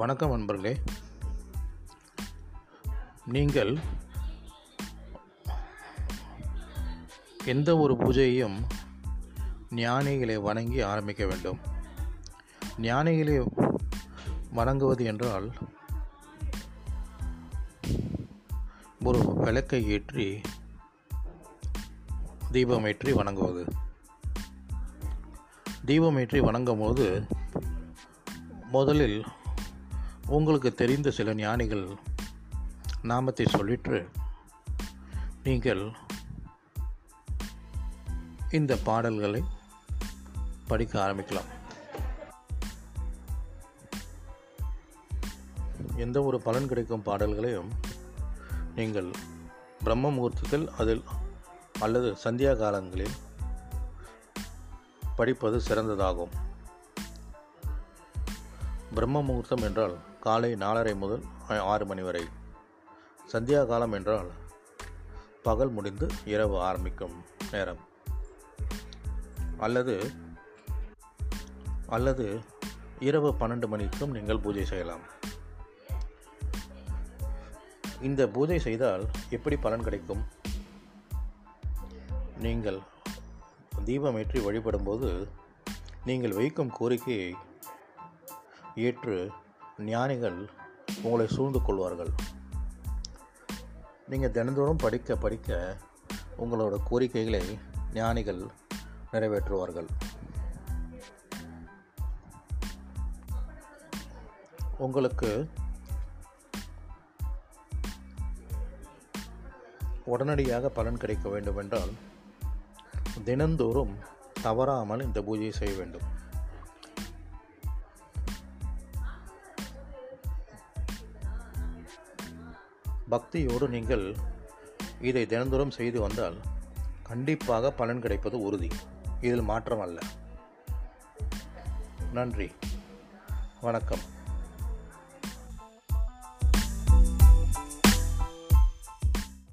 வணக்கம் நண்பர்களே. நீங்கள் எந்த ஒரு பூஜையையும் ஞானிகளை வணங்கி ஆரம்பிக்க வேண்டும். ஞானிகளை வணங்குவது என்றால் ஒரு விளக்கை ஏற்றி தீபம் ஏற்றி வணங்குவது. தீபமேற்றி வணங்கும் போது முதலில் உங்களுக்கு தெரிந்த சில ஞானிகள் நாமத்தை சொல்லிட்டு நீங்கள் இந்த பாடல்களை படிக்க ஆரம்பிக்கலாம். எந்த ஒரு பலன் கிடைக்கும் பாடல்களையும் நீங்கள் பிரம்ம முகூர்த்தத்தில் அதில் அல்லது சந்தியா காலங்களில் படிப்பது சிறந்ததாகும். பிரம்ம முகூர்த்தம் என்றால் காலை நாலரை முதல் ஆறு மணி வரை. சந்தியா காலம் என்றால் பகல் முடிந்து இரவு ஆரம்பிக்கும் நேரம். அல்லது அல்லது இரவு பன்னெண்டு மணிக்கும் நீங்கள் பூஜை செய்யலாம். இந்த பூஜை செய்தால் எப்படி பலன் கிடைக்கும்? நீங்கள் தீபமேற்றி வழிபடும்போது நீங்கள் வைக்கும் கோரிக்கையை ஏற்று ஞானிகள் உங்களை சூழ்ந்து கொள்வார்கள். நீங்கள் தினந்தோறும் படிக்க படிக்க உங்களோட கோரிக்கைகளை ஞானிகள் நிறைவேற்றுவார்கள். உங்களுக்கு உடனடியாக பலன் கிடைக்க வேண்டுமென்றால் தினந்தோறும் தவறாமல் இந்த பூஜையை செய்ய வேண்டும். பக்தியோடு நீங்கள் இதை தினந்தோறும் செய்து வந்தால் கண்டிப்பாக பலன் கிடைப்பது உறுதி. இதில் மாற்றம் அல்ல. நன்றி. வணக்கம்.